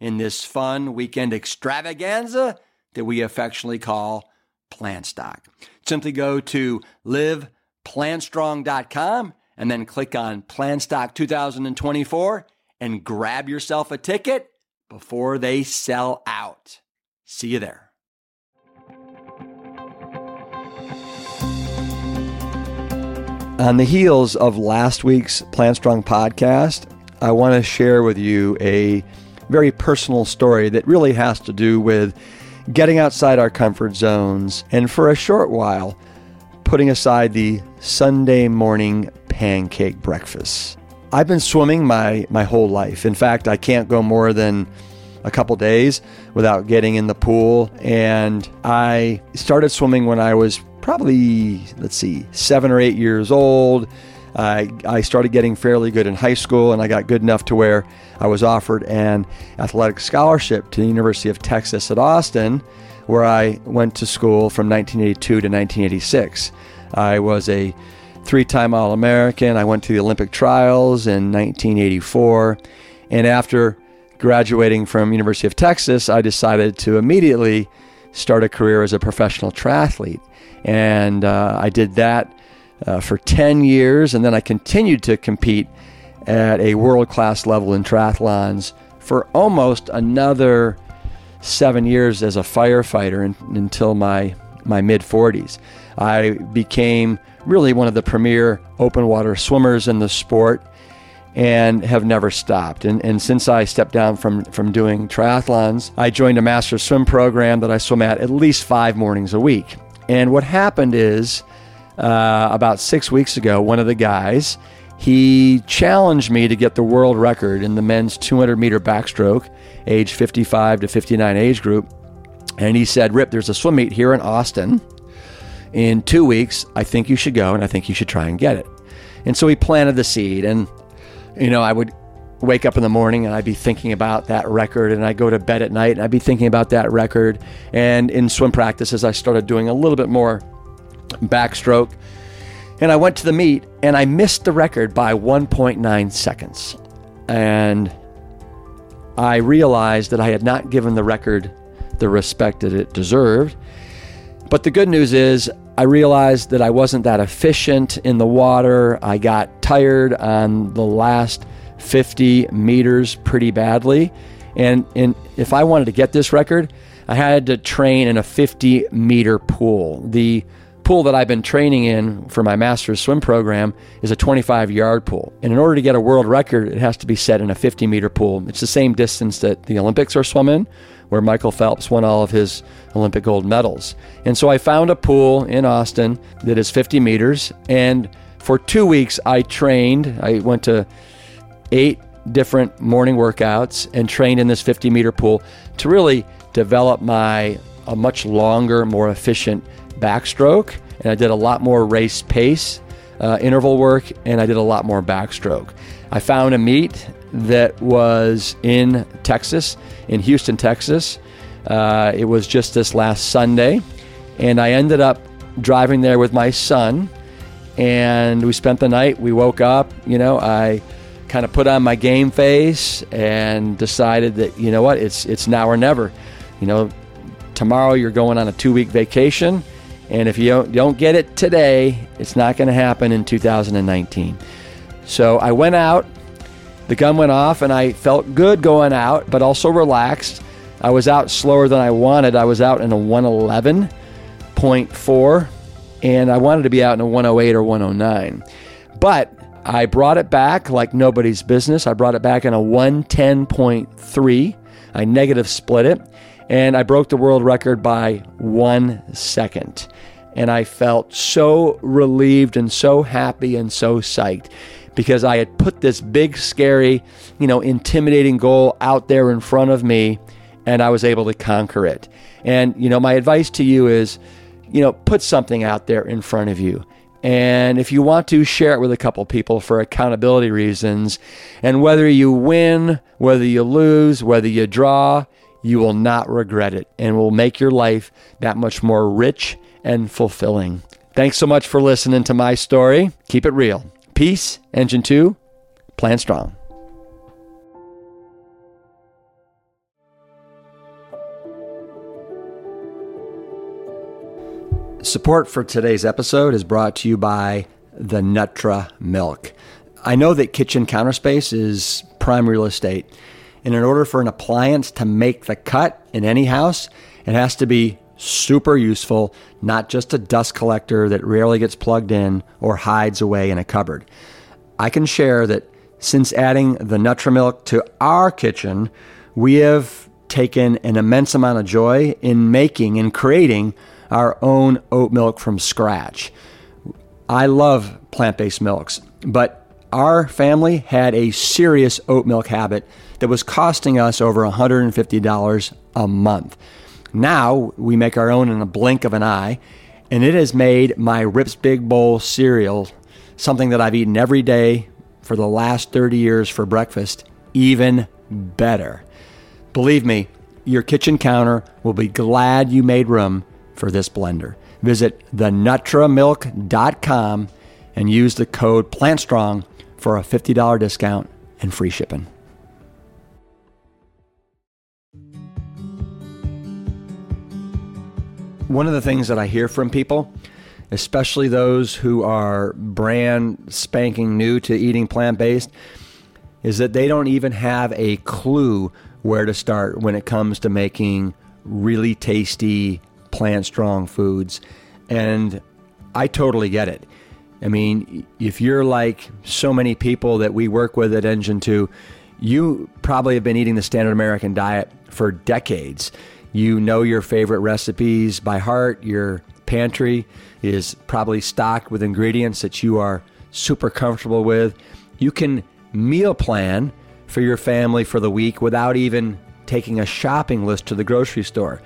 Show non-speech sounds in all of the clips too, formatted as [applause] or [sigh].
in this fun weekend extravaganza that we affectionately call Plantstock. Simply go to liveplantstrong.com and then click on Plantstock 2024 and grab yourself a ticket before they sell out. See you there. On the heels of last week's Plant Strong podcast, I want to share with you a very personal story that really has to do with getting outside our comfort zones and for a short while putting aside the Sunday morning pancake breakfast. I've been swimming my, my whole life. In fact, I can't go more than a couple days without getting in the pool. And I started swimming when I was probably, let's see, seven or eight years old. I, I started getting fairly good in high school, and I got good enough to where I was offered an athletic scholarship to the University of Texas at Austin, where I went to school from 1982 to 1986. I was a three time All American. I went to the Olympic trials in 1984. And after graduating from University of Texas, I decided to immediately start a career as a professional triathlete. And uh, I did that uh, for 10 years, and then I continued to compete at a world class level in triathlons for almost another seven years as a firefighter in, until my, my mid 40s. I became really one of the premier open water swimmers in the sport and have never stopped. And, and since I stepped down from, from doing triathlons, I joined a master swim program that I swim at at least five mornings a week. And what happened is uh, about six weeks ago, one of the guys, he challenged me to get the world record in the men's 200 meter backstroke, age 55 to 59 age group. And he said, Rip, there's a swim meet here in Austin. In two weeks, I think you should go and I think you should try and get it. And so he planted the seed. And, you know, I would wake up in the morning and I'd be thinking about that record, and I'd go to bed at night and I'd be thinking about that record. And in swim practices, I started doing a little bit more backstroke. And I went to the meet and I missed the record by 1.9 seconds. And I realized that I had not given the record the respect that it deserved. But the good news is, I realized that I wasn't that efficient in the water. I got tired on the last 50 meters pretty badly. And, and if I wanted to get this record, I had to train in a 50 meter pool. The pool that I've been training in for my master's swim program is a 25 yard pool. And in order to get a world record, it has to be set in a 50 meter pool. It's the same distance that the Olympics are swum in, where Michael Phelps won all of his Olympic gold medals. And so I found a pool in Austin that is 50 meters. And for two weeks, I trained. I went to eight different morning workouts and trained in this 50 meter pool to really develop my a much longer, more efficient backstroke, and I did a lot more race pace uh, interval work, and I did a lot more backstroke. I found a meet that was in Texas, in Houston, Texas. Uh, it was just this last Sunday, And I ended up driving there with my son, and we spent the night. We woke up, you know, I kind of put on my game face and decided that, you know what, it's, it's now or never. You know, tomorrow you're going on a two week vacation. And if you don't, don't get it today, it's not going to happen in 2019. So I went out, the gun went off, and I felt good going out, but also relaxed. I was out slower than I wanted. I was out in a 111.4, and I wanted to be out in a 108 or 109. But I brought it back like nobody's business. I brought it back in a 110.3. I negative split it, and I broke the world record by one second. And I felt so relieved and so happy and so psyched because I had put this big, scary, you know, intimidating goal out there in front of me and I was able to conquer it. And, you know, my advice to you is, you know, put something out there in front of you. And if you want to, share it with a couple people for accountability reasons. And whether you win, whether you lose, whether you draw, you will not regret it and will make your life that much more rich and fulfilling. Thanks so much for listening to my story. Keep it real. Peace, Engine 2, Plant Strong. Support for today's episode is brought to you by the Nutra Milk. I know that kitchen counter space is prime real estate, and in order for an appliance to make the cut in any house, it has to be super useful, not just a dust collector that rarely gets plugged in or hides away in a cupboard. I can share that since adding the Nutramilk to our kitchen, we have taken an immense amount of joy in making and creating our own oat milk from scratch. I love plant based milks, but our family had a serious oat milk habit that was costing us over $150 a month. Now we make our own in a blink of an eye, and it has made my Rips Big Bowl cereal something that I've eaten every day for the last 30 years for breakfast even better. Believe me, your kitchen counter will be glad you made room for this blender. Visit thenutramilk.com and use the code PLANTSTRONG for a $50 discount and free shipping. One of the things that I hear from people, especially those who are brand spanking new to eating plant based, is that they don't even have a clue where to start when it comes to making really tasty, plant strong foods. And I totally get it. I mean, if you're like so many people that we work with at Engine 2, you probably have been eating the standard American diet for decades. You know your favorite recipes by heart. Your pantry is probably stocked with ingredients that you are super comfortable with. You can meal plan for your family for the week without even taking a shopping list to the grocery store.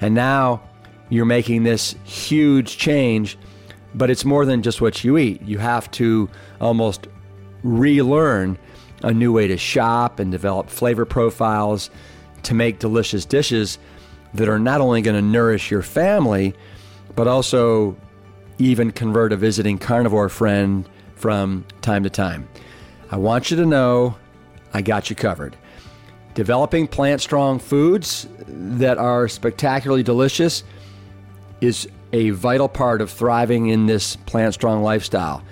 And now you're making this huge change, but it's more than just what you eat. You have to almost relearn a new way to shop and develop flavor profiles to make delicious dishes that are not only going to nourish your family, but also even convert a visiting carnivore friend from time to time. I want you to know I got you covered. Developing plant strong foods that are spectacularly delicious is a vital part of thriving in this plant strong lifestyle.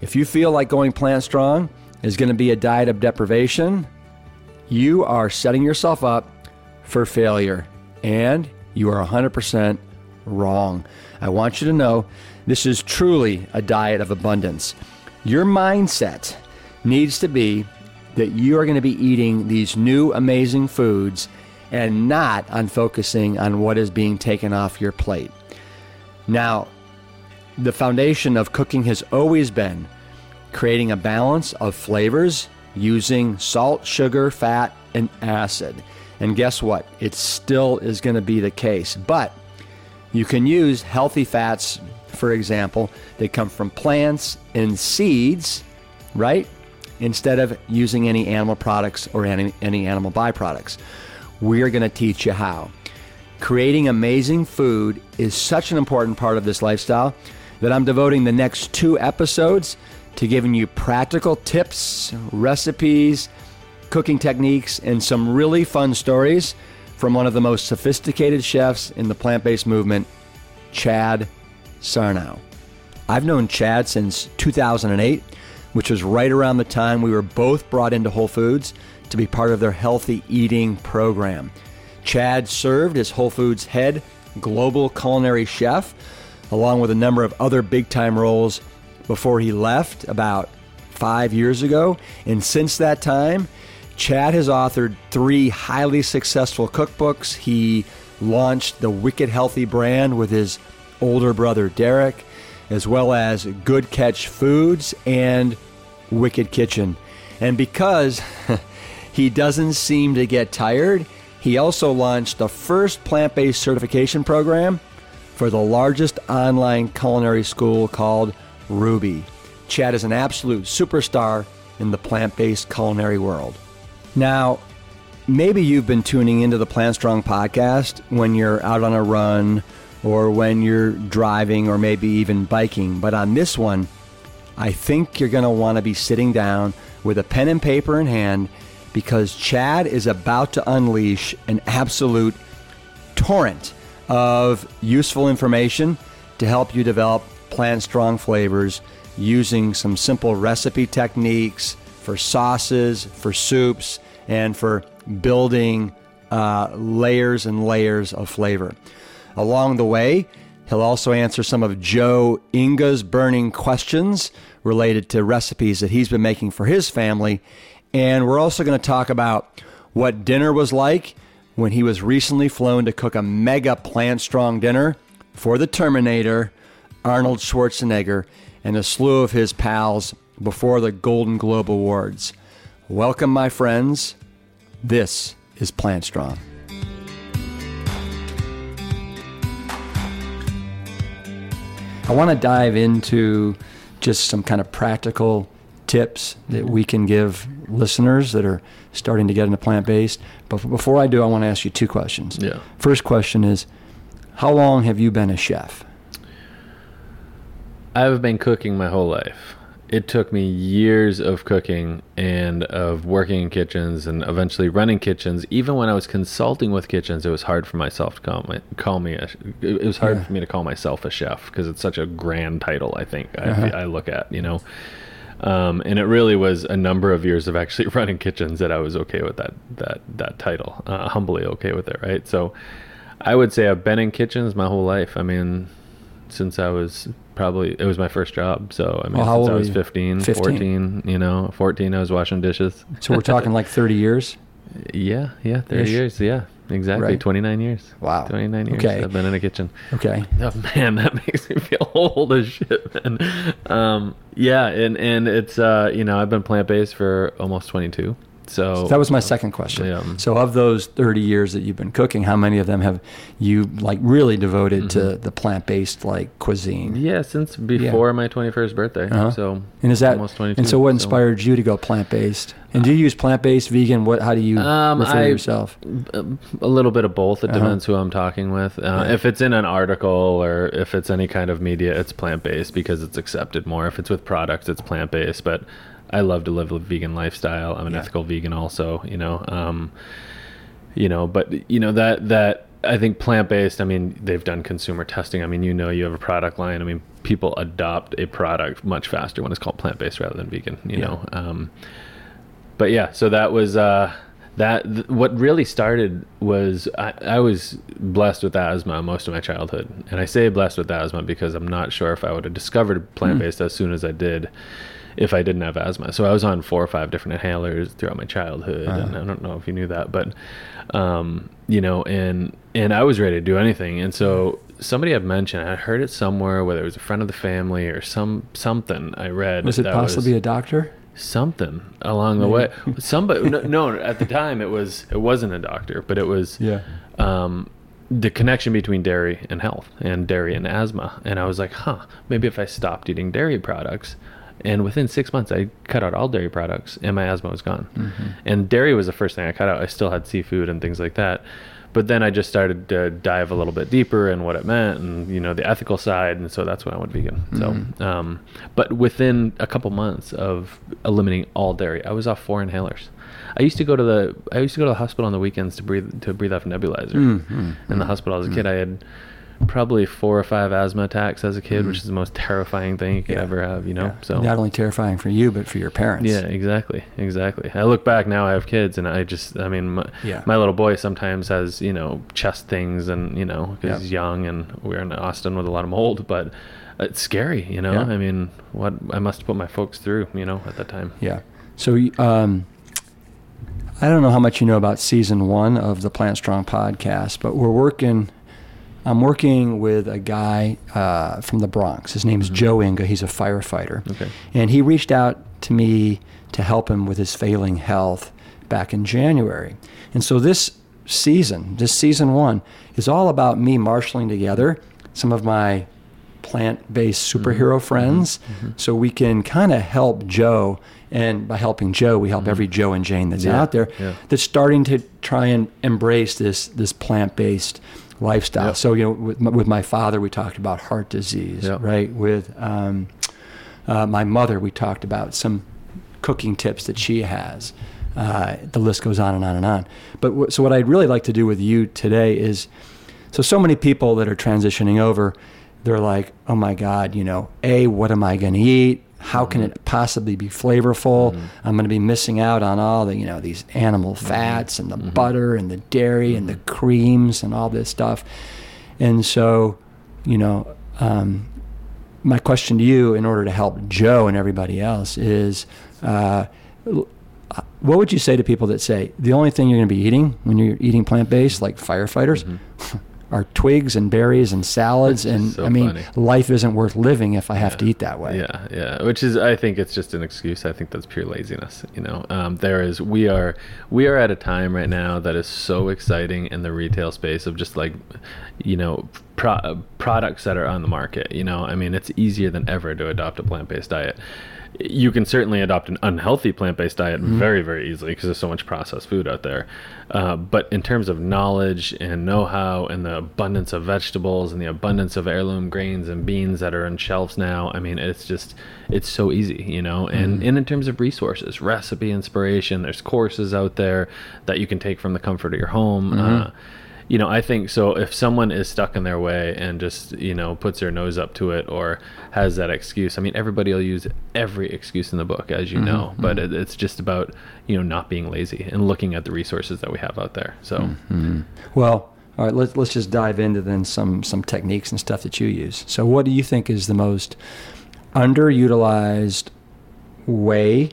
If you feel like going plant strong is going to be a diet of deprivation, you are setting yourself up for failure and you are 100% wrong. I want you to know this is truly a diet of abundance. Your mindset needs to be that you are going to be eating these new amazing foods and not on focusing on what is being taken off your plate. Now, the foundation of cooking has always been creating a balance of flavors using salt, sugar, fat, and acid. And guess what? It still is going to be the case. But you can use healthy fats, for example, that come from plants and seeds, right? Instead of using any animal products or any, any animal byproducts. We are going to teach you how. creating amazing food is such an important part of this lifestyle that I'm devoting the next two episodes to giving you practical tips, recipes, cooking techniques, and some really fun stories from one of the most sophisticated chefs in the plant based movement, Chad Sarno. I've known Chad since 2008, which was right around the time we were both brought into Whole Foods to be part of their healthy eating program. Chad served as Whole Foods head global culinary chef, along with a number of other big time roles before he left about five years ago. And since that time, Chad has authored three highly successful cookbooks. He launched the Wicked Healthy brand with his older brother Derek, as well as Good Catch Foods and Wicked Kitchen. And because [laughs] he doesn't seem to get tired, he also launched the first plant based certification program for the largest online culinary school called Rouxbe. Chad is an absolute superstar in the plant based culinary world. Now, maybe you've been tuning into the Plant Strong podcast when you're out on a run or when you're driving or maybe even biking, but on this one, I think you're going to want to be sitting down with a pen and paper in hand because Chad is about to unleash an absolute torrent of useful information to help you develop plant strong flavors using some simple recipe techniques for sauces, for soups, and for building uh, layers and layers of flavor. Along the way, he'll also answer some of Joe Inga's burning questions related to recipes that he's been making for his family. And we're also going to talk about what dinner was like when he was recently flown to cook a mega plant strong dinner for the Terminator, Arnold Schwarzenegger, and a slew of his pals before the Golden Globe Awards. Welcome, my friends. This is Plant Strong. I want to dive into just some kind of practical tips that we can give listeners that are starting to get into plant based. But before I do, I want to ask you two questions. Yeah. First question is How long have you been a chef? I've been cooking my whole life. It took me years of cooking and of working in kitchens and eventually running kitchens. Even when I was consulting with kitchens, it was hard for myself to call, my, call me. A, it was hard Yeah. for me to call myself a chef because it's such a grand title. I think Uh-huh. I, I look at you know, um, and it really was a number of years of actually [laughs] running kitchens that I was okay with that that that title, uh, humbly okay with it, right? So, I would say I've been in kitchens my whole life. I mean, since I was probably it was my first job. So I mean, Well, since I was you? 15, 15. 14, you know, 14 I was washing dishes. So we're talking like [laughs] 30 years? Yeah, yeah, 30 Ish. years. Yeah, exactly. Right. 29 years. Wow. 29 years. Okay. I've been in a kitchen. Okay. [laughs] Oh man, that [laughs] makes me feel old as shit, man. Um, yeah, and and it's uh, you know, I've been plant based for almost 22. So, So that was my second question. Yeah. So of those 30 years that you've been cooking, how many of them have you like really devoted to the plant-based like cuisine? Mm-hmm. yeah, since before my 21st birthday. Uh-huh. So And is that almost 22? And so what so- inspired you to go plant-based? And do you use plant-based, vegan? What how do you Um, refer to I- yourself? a little bit of both. It Uh-huh. depends who I'm talking with. Uh, Right. If it's in an article or if it's any kind of media, it's plant based because it's accepted more. If it's with products, it's plant based. But I love to live a vegan lifestyle. I'm an Yeah. ethical vegan, also. You know, um, you know, but you know that that I think plant based. I mean, they've done consumer testing. I mean, you know, you have a product line. I mean, people adopt a product much faster when it's called plant based rather than vegan. You Yeah. know. Um, but yeah, so that was uh, that. Th- what really started was I, I was blessed with asthma most of my childhood, and I say blessed with asthma because I'm not sure if I would have discovered plant based as soon as I did if I didn't have asthma. So I was on four or five different inhalers throughout my childhood, and I don't know if you knew that, but um, you know, and and I was ready to do anything, and so. Somebody had mentioned, I heard it somewhere, whether it was a friend of the family or some something I read. Was it possibly a doctor? something along the way. [laughs] Somebody, no, no, at the time it was it wasn't a doctor, but it was Yeah. um, the connection between dairy and health and dairy and asthma. And I was like, huh, maybe if I stopped eating dairy products. And within six months, I cut out all dairy products, and my asthma was gone. Mm-hmm. And dairy was the first thing I cut out. I still had seafood and things like that, but then I just started to dive a little bit deeper in what it meant and you know the ethical side, and so that's when I went vegan. Mm-hmm. So, um, but within a couple months of eliminating all dairy, I was off four inhalers. I used to go to the I used to go to the hospital on the weekends to breathe to breathe off a nebulizer. Mm-hmm. In the hospital as a kid, I had probably four or five asthma attacks as a kid, which is the most terrifying thing you could Mm-hmm. Yeah. ever have. You know, Yeah. so not only terrifying for you, but for your parents. yeah, exactly, exactly. I look back now. I have kids, and I just, I mean, my, Yeah. my little boy sometimes has, you know, chest things, and you know, because Yeah. he's young, and we're in Austin with a lot of mold, but it's scary, you know. Yeah. I mean, what I must put my folks through, you know, at that time. Yeah. So, um, I don't know how much you know about season one of the Plant Strong podcast, but we're working. I'm working with a guy uh, from the Bronx. His name is Joe Inga. He's a firefighter. Mm-hmm. Okay. And he reached out to me to help him with his failing health back in January. And so this season, this season one, is all about me marshaling together some of my plant based superhero friends so we can kind of help Joe. And by helping Joe, we help every Joe and Jane that's Yeah, out there yeah. that's starting to try and embrace this, this plant based lifestyle. Yep. So, you know, with my, with my father, we talked about heart disease, Yep. right? With um, uh, my mother, we talked about some cooking tips that she has. Uh, the list goes on and on and on. But w- so what I'd really like to do with you today is, so so many people that are transitioning over, they're like, oh my God, you know, a what am I going to eat? How can it possibly be flavorful? Mm-hmm. I'm going to be missing out on all the, you know, these animal mm-hmm. fats and the mm-hmm. butter and the dairy and the creams and all this stuff. And so, you know, um, my question to you, in order to help Joe and everybody else, is uh, what would you say to people that say the only thing you're going to be eating when you're eating plant based, like firefighters, [laughs] are twigs and berries and salads? And so I mean, funny. life isn't worth living if I have to eat that way. Yeah, yeah. Which is, I think it's just an excuse. I think that's pure laziness. You know, um, there is. We are, we are at a time right now that is so exciting in the retail space of just like, you know, pro- products that are on the market. You know, I mean, it's easier than ever to adopt a plant-based diet. You can certainly adopt an unhealthy plant-based diet very, very easily because there's so much processed food out there. Uh, but in terms of knowledge and know-how and the abundance of vegetables and the abundance of heirloom grains and beans that are on shelves now, I mean, it's just it's so easy, you know. And, and in terms of resources, recipe inspiration, there's courses out there that you can take from the comfort of your home. Uh, you know, I think so. If someone is stuck in their way and just, you know, puts their nose up to it or has that excuse, I mean, everybody will use every excuse in the book, as you mm-hmm, know, mm-hmm. but it, it's just about, you know, not being lazy and looking at the resources that we have out there. So, mm-hmm. Well, all right, let's let's just dive into then some some techniques and stuff that you use. So, what do you think is the most underutilized way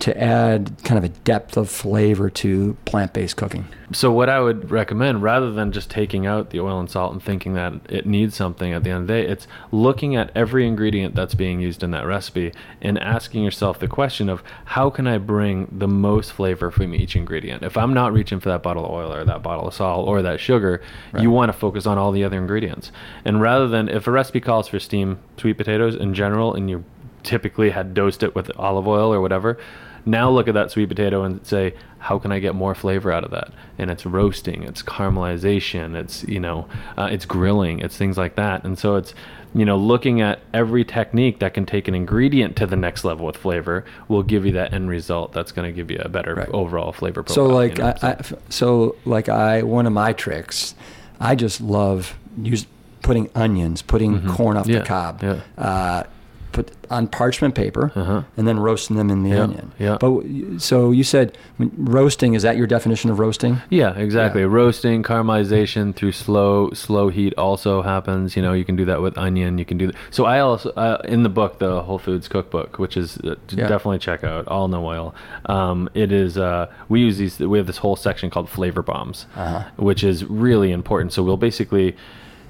to add kind of a depth of flavor to plant-based cooking? so what I would recommend, rather than just taking out the oil and salt and thinking that it needs something at the end of the day, it's looking at every ingredient that's being used in that recipe and asking yourself the question of how can I bring the most flavor from each ingredient? If I'm not reaching for that bottle of oil or that bottle of salt or that sugar, you want to focus on all the other ingredients. And rather than if a recipe calls for steamed sweet potatoes in general and you typically had dosed it with olive oil or whatever, now look at that sweet potato and say, how can I get more flavor out of that? And it's roasting, it's caramelization, it's you know, uh, it's grilling, it's things like that. And so it's you know, looking at every technique that can take an ingredient to the next level with flavor will give you that end result. That's going to give you a better Right. overall flavor profile. So like you know, I, I, so like I one of my tricks, I just love use putting onions, putting corn off Mm-hmm. Yeah, the cob, yeah. uh, put on parchment paper, Uh-huh. and then roasting them in the Yeah, onion. yeah. But so you said roasting is that your definition of roasting? Yeah, exactly. Yeah. Roasting, caramelization through slow slow heat also happens. You know, you can do that with onion. You can do that. So I also uh, in the book, the Whole Foods Cookbook, which is uh, Yeah. definitely check out. All no oil. Um, it is. Uh, we use these. We have this whole section called flavor bombs, Uh-huh. which is really important. So we'll basically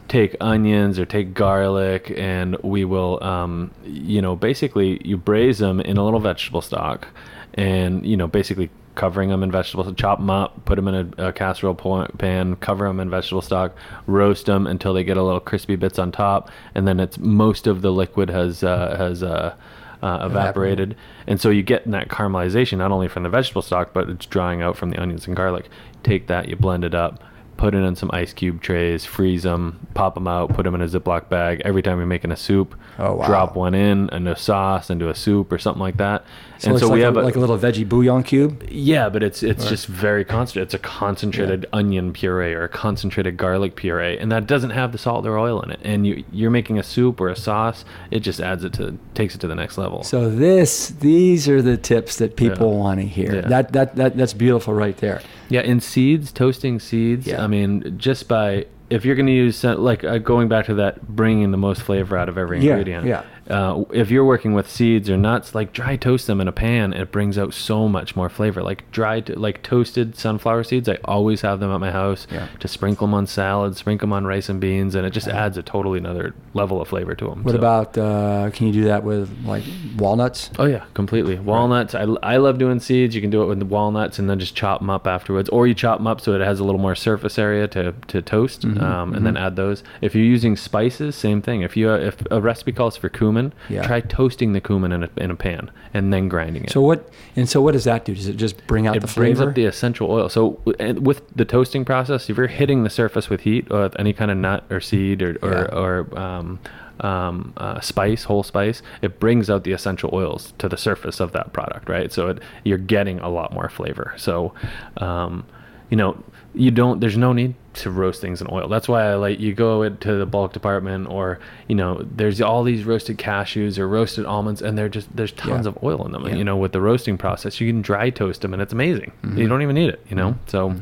take onions or take garlic and we will um, you know basically you braise them in a little vegetable stock and you know basically covering them in vegetables chop them up put them in a, a casserole pan cover them in vegetable stock roast them until they get a little crispy bits on top and then it's most of the liquid has uh, has uh, uh, evaporated. And so you get that caramelization not only from the vegetable stock but it's drying out from the onions and garlic. Take that you blend it up put it in some ice cube trays, freeze them, pop them out, put them in a Ziploc bag. Every time you're making a soup, Oh, wow. drop one in a sauce, into a soup or something like that. So and so like, we have a, like a little veggie bouillon cube. yeah, but it's it's just very concentrated. It's a concentrated onion puree or a concentrated garlic puree, and that doesn't have the salt or oil in it. And you you're making a soup or a sauce, it just adds it to takes it to the next level. So this, these are the tips that people Yeah. want to hear. Yeah. That, that that that's beautiful right there. Yeah, in seeds, toasting seeds. Yeah. I mean, just by if you're going to use like uh, going back to that, bringing the most flavor out of every Yeah, ingredient. yeah. Uh, if you're working with seeds or nuts, like dry toast them in a pan, it brings out so much more flavor. Like dried, like toasted sunflower seeds, I always have them at my house Yeah. to sprinkle them on salad, sprinkle them on rice and beans, and it just adds a totally another level of flavor to them. What about? Uh, can you do that with like walnuts? Oh yeah, completely. Walnuts. I, I love doing seeds. You can do it with the walnuts and then just chop them up afterwards, or you chop them up so it has a little more surface area to, to toast, Mm-hmm, um, and then add those. If you're using spices, same thing. If you if a recipe calls for cumin, Yeah. try toasting the cumin in a, in a pan and then grinding it. So what? And so what does that do? Does it just bring out it the flavor? It brings up the essential oil. So w- and with the toasting process, if you're hitting the surface with heat or with any kind of nut or seed or or, Yeah. or um, um, uh, spice, whole spice, it brings out the essential oils to the surface of that product, right? So it, you're getting a lot more flavor. So, um, you know, you don't. There's no need to roast things in oil. That's why I like you go into the bulk department, or you know, there's all these roasted cashews or roasted almonds, and they're just there's tons Yeah. of oil in them. Yeah. And, you know, with the roasting process, you can dry toast them, and it's amazing. Mm-hmm. You don't even need it. You know, so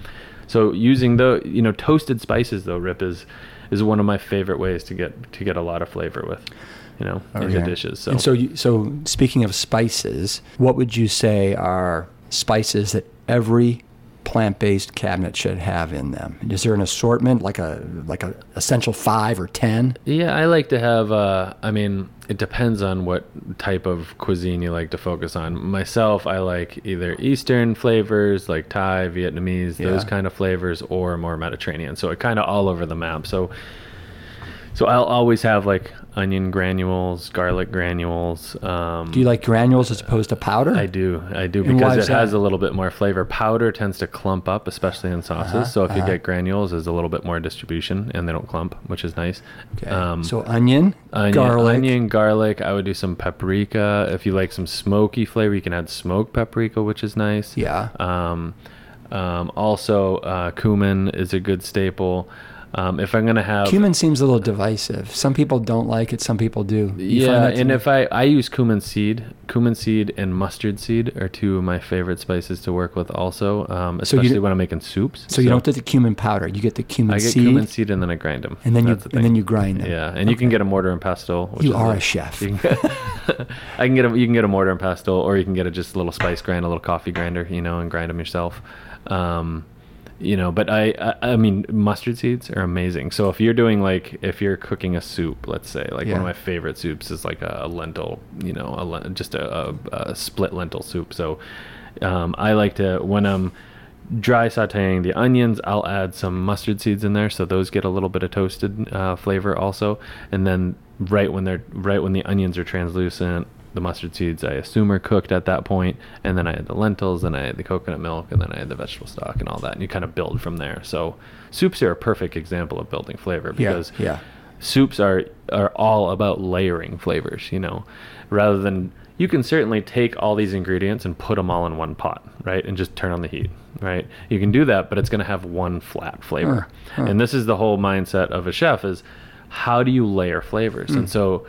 so using the you know toasted spices though, Rip is is one of my favorite ways to get to get a lot of flavor with, you know, Okay. dishes. So, And so, you, so speaking of spices, what would you say are spices that every plant-based cabinet should have in them? Is there an assortment, like a like a essential five or ten? Yeah, I like to have. Uh, I mean, it depends on what type of cuisine you like to focus on. Myself, I like either Eastern flavors like Thai, Vietnamese, those Yeah. kind of flavors, or more Mediterranean. So it kind of all over the map. So, so I'll always have like onion granules, garlic granules. Um, Do you like granules as opposed to powder? I do, I do, And because it has a little bit more flavor. Powder tends to clump up, especially in sauces. Uh-huh, so if you uh-huh. get granules, there's a little bit more distribution, and they don't clump, which is nice. Okay. Um, so onion, onion, garlic. onion, garlic. I would do some paprika. If you like some smoky flavor, you can add smoked paprika, which is nice. Yeah. Um, um, also, uh, cumin is a good staple. Um, if I'm gonna have Cumin seems a little divisive. Some people don't like it. Some people do. You yeah, and if I I use cumin seed, cumin seed and mustard seed are two of my favorite spices to work with. Also, um, So you especially when I'm making soups. so you don't get the cumin powder. You get the cumin I get seed, cumin seed and then I grind them, and then you the and then you grind them. Yeah, and you can get a mortar and pestle. Which You are a- a chef. You can, [laughs] I can get a you can get a mortar and pestle, or you can get a just a little spice grind, a little coffee grinder, you know, and grind them yourself. Um, you know, but I, I I mean mustard seeds are amazing. So if you're doing like if you're cooking a soup, let's say like Yeah. one of my favorite soups is like a, lentil, you know, a just a, a, a split lentil soup. So um, I like to when I'm dry sauteing the onions, I'll add some mustard seeds in there, so those get a little bit of toasted uh, flavor also. And then right when they're right when the onions are translucent, the mustard seeds I assume are cooked at that point, and then I had the lentils, and I had the coconut milk, and then I had the vegetable stock and all that, and you kind of build from there. So soups are a perfect example of building flavor because yeah. soups are are all about layering flavors you know rather than you can certainly take all these ingredients and put them all in one pot right and just turn on the heat right you can do that but it's going to have one flat flavor Huh, huh. and this is the whole mindset of a chef is how do you layer flavors and hmm. so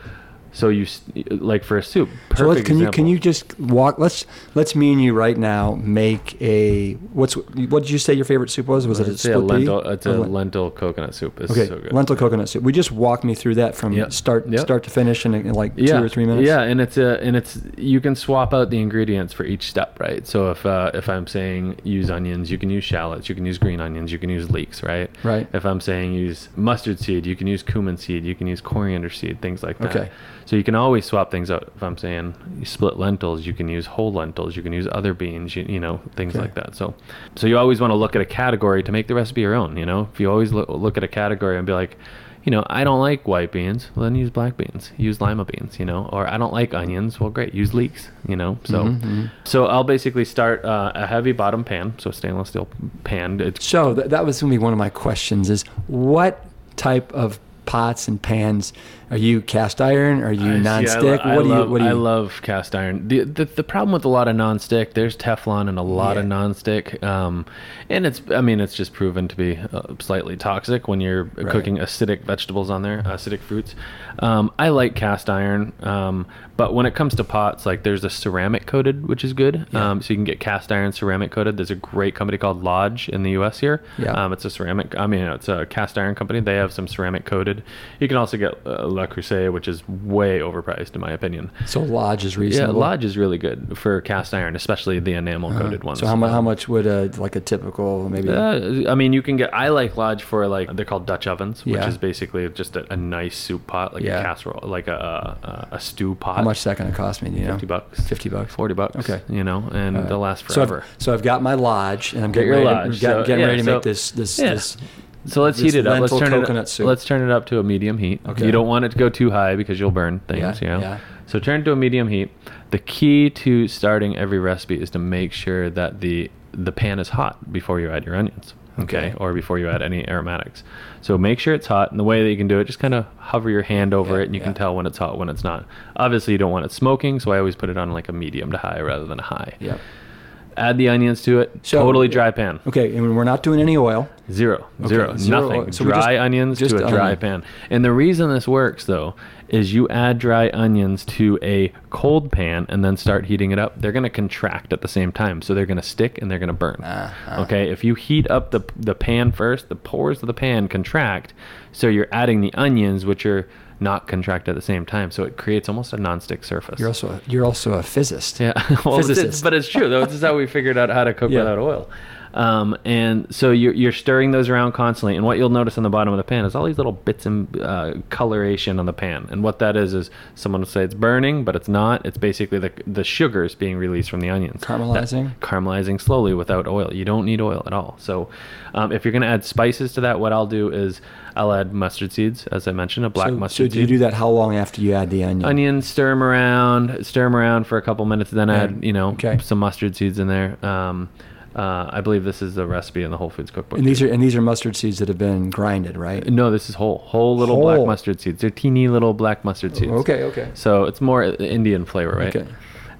so you like for a soup perfect. So let's, can you can you just walk? Let's let's me and you right now make a what's what did you say your favorite soup was? Was it a a split pea? it's a len- lentil coconut soup it's Okay, so good lentil coconut soup. We just walk me through that from Yep, start yep. start to finish in, in like yeah, two or three minutes. Yeah, and it's a and it's you can swap out the ingredients for each step, right? So if uh, if I'm saying use onions, you can use shallots, you can use green onions, you can use leeks, right? Right. If I'm saying use mustard seed, you can use cumin seed, you can use coriander seed, things like that. Okay. So you can always swap things out. If I'm saying you split lentils, you can use whole lentils, you can use other beans, you, you know, things Okay. like that. So so you always want to look at a category to make the recipe your own, you know? If you always look, look at a category and be like, you know, I don't like white beans. Well, then use black beans. Use lima beans. You know, or I don't like onions. Well, great, use leeks. You know, so Mm-hmm, so I'll basically start uh, a heavy bottom pan, so stainless steel pan. It's So th- that was going to be one of my questions: is what type of pots and pans are you? Cast iron? Are you I- see, I nonstick? I what do you? love- What do you? I love cast iron. The, the the problem with a lot of nonstick, there's Teflon and a lot of Yeah. nonstick, um, and it's I mean it's just proven to be uh, slightly toxic when you're cooking acidic vegetables on there, acidic fruits. Um, I like cast iron, um, but when it comes to pots, like there's a ceramic coated, which is good. Um, so you can get cast iron ceramic coated. There's a great company called Lodge in the U.S. here. Yeah. Um, it's a ceramic. I mean, it's a cast iron company. They have some ceramic coated. You can also get uh, Le Creuset, which is way overpriced in my opinion. so Lodge is Yeah. Lodge is really good for cast iron, especially the enamel coated ones. Uh-huh. So how much? How much would a like a typical maybe? Uh, I mean, you can get. I like Lodge for like they're called Dutch ovens, which Yeah. is basically just a, a nice soup pot, like Yeah. a casserole, like a a, a stew pot. how much is that going to cost me? You know? Fifty bucks. Fifty bucks. Forty bucks. Okay. You know, and Uh, they'll last So I've, forever. so I've got my lodge, and I'm getting your ready, Lodge. To, get- So, getting yeah, ready to so- make this this this. So let's heat it up. Let's turn it. coconut soup. Let's turn it up to a medium heat. Okay. You don't want it to go too high because you'll burn things. Yeah, you know? yeah. So turn it to a medium heat. The key to starting every recipe is to make sure that the the pan is hot before you add your onions. Okay. Okay. Or before you add any aromatics. So make sure it's hot. And the way that you can do it, just kind of hover your hand over Yeah, it, and you can tell when it's hot, when it's not. Obviously, you don't want it smoking, so I always put it on like a medium to high rather than a high. Yeah. Add the onions to it. So- totally dry pan. Okay, and we're not doing any oil. Zero, Okay, zero, zero nothing. So dry just- onions just to a dry onion. pan. And the reason this works, though, is you add dry onions to a cold pan and then start heating it up. They're going to contract at the same time, so they're going to stick and they're going to burn. Uh-huh. Okay, if you heat up the the pan first, the pores of the pan contract, so you're adding the onions, which are not contract at the same time, so it creates almost a nonstick surface. You're also a, you're also a physicist. Yeah, [laughs] well, Physicist. it's- but it's true though. This is how we figured out how to cook Yeah. without oil. Um, and so you're, you're stirring those around constantly, and what you'll notice on the bottom of the pan is all these little bits and uh, coloration on the pan. And what that is is someone will say it's burning, but it's not. It's basically the the sugars being released from the onions, Caramelizing? That- caramelizing slowly without oil. You don't need oil at all. So um, if you're going to add spices to that, what I'll do is I'll add mustard seeds, as I mentioned, a black so, mustard so do you seed do that how long after you add the onion? onions, stir them around, stir them around for a couple minutes, then add you know Okay. some mustard seeds in there. Um, uh, I believe this is the recipe in the Whole Foods cookbook. And these are and these are mustard seeds that have been grinded, right? no, this is whole, whole little black mustard seeds. They're teeny little black mustard seeds. Okay, okay. So it's more Indian flavor, right? Okay.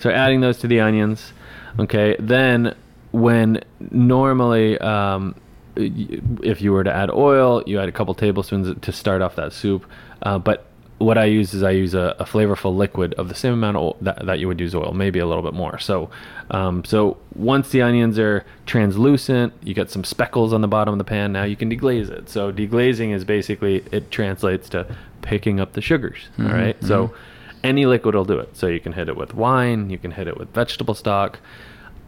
So adding those to the onions. Okay. Then when normally, um, if you were to add oil, you add a couple tablespoons to start off that soup. Uh, but what I use is I use a, a flavorful liquid of the same amount of oil that, that you would use oil, maybe a little bit more. So, um, so once the onions are translucent, you get some speckles on the bottom of the pan. Now you can deglaze it. So deglazing is basically it translates to picking up the sugars. all right. So any liquid will do it. So you can hit it with wine, you can hit it with vegetable stock.